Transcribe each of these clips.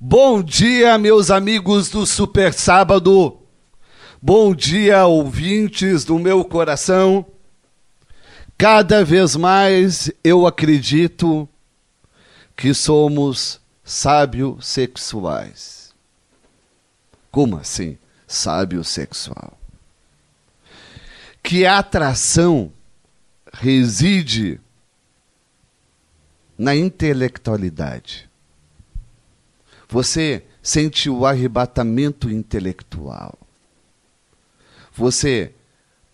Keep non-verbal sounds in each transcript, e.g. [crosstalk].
Bom dia, meus amigos do Super Sábado. Bom dia, ouvintes do meu coração. Cada vez mais eu acredito que somos sábios sexuais. Como assim, sábio sexual? Que a atração reside na intelectualidade você sente o arrebatamento intelectual. Você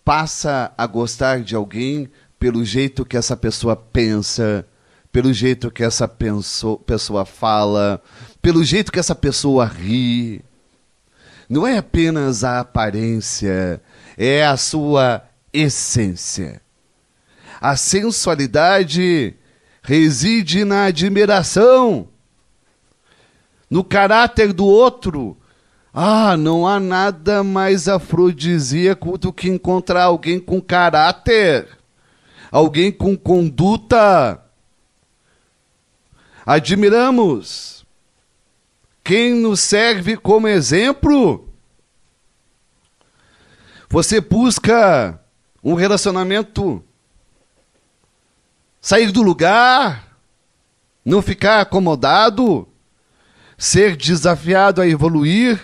passa a gostar de alguém pelo jeito que essa pessoa pensa, pelo jeito que essa pessoa fala, pelo jeito que essa pessoa ri. Não é apenas a aparência, é a sua essência. A sensualidade reside na admiração no caráter do outro. Ah, não há nada mais afrodisíaco do que encontrar alguém com caráter, alguém com conduta. Admiramos quem nos serve como exemplo. Você busca um relacionamento, sair do lugar, não ficar acomodado ser desafiado a evoluir,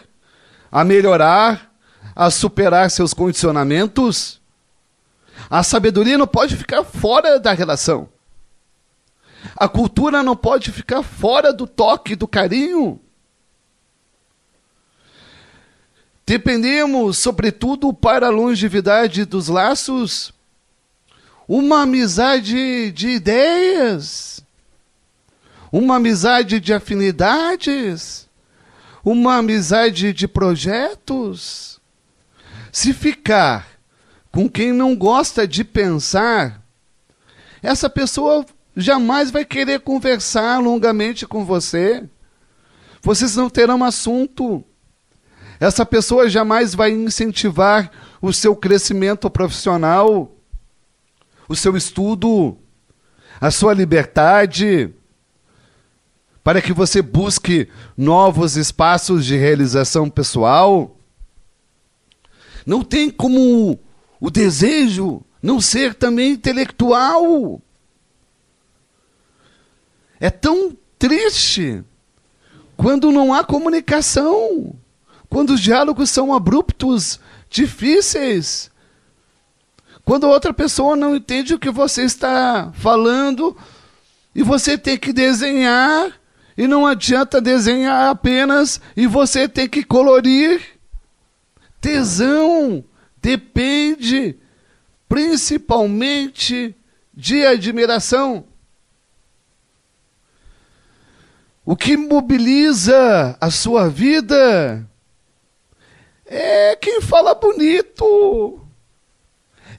a melhorar, a superar seus condicionamentos. A sabedoria não pode ficar fora da relação. A cultura não pode ficar fora do toque, do carinho. Dependemos, sobretudo, para a longevidade dos laços, uma amizade de ideias uma amizade de afinidades, uma amizade de projetos. Se ficar com quem não gosta de pensar, essa pessoa jamais vai querer conversar longamente com você. Vocês não terão assunto. Essa pessoa jamais vai incentivar o seu crescimento profissional, o seu estudo, a sua liberdade para que você busque novos espaços de realização pessoal. Não tem como o desejo não ser também intelectual. É tão triste quando não há comunicação, quando os diálogos são abruptos, difíceis, quando outra pessoa não entende o que você está falando e você tem que desenhar e não adianta desenhar apenas e você tem que colorir. Tesão depende principalmente de admiração. O que mobiliza a sua vida é quem fala bonito,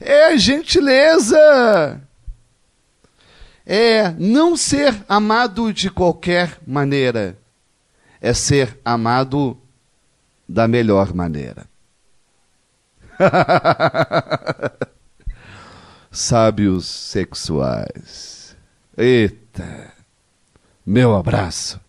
é a gentileza, é não ser amado de qualquer maneira, é ser amado da melhor maneira. [laughs] Sábios sexuais. Eita, meu abraço.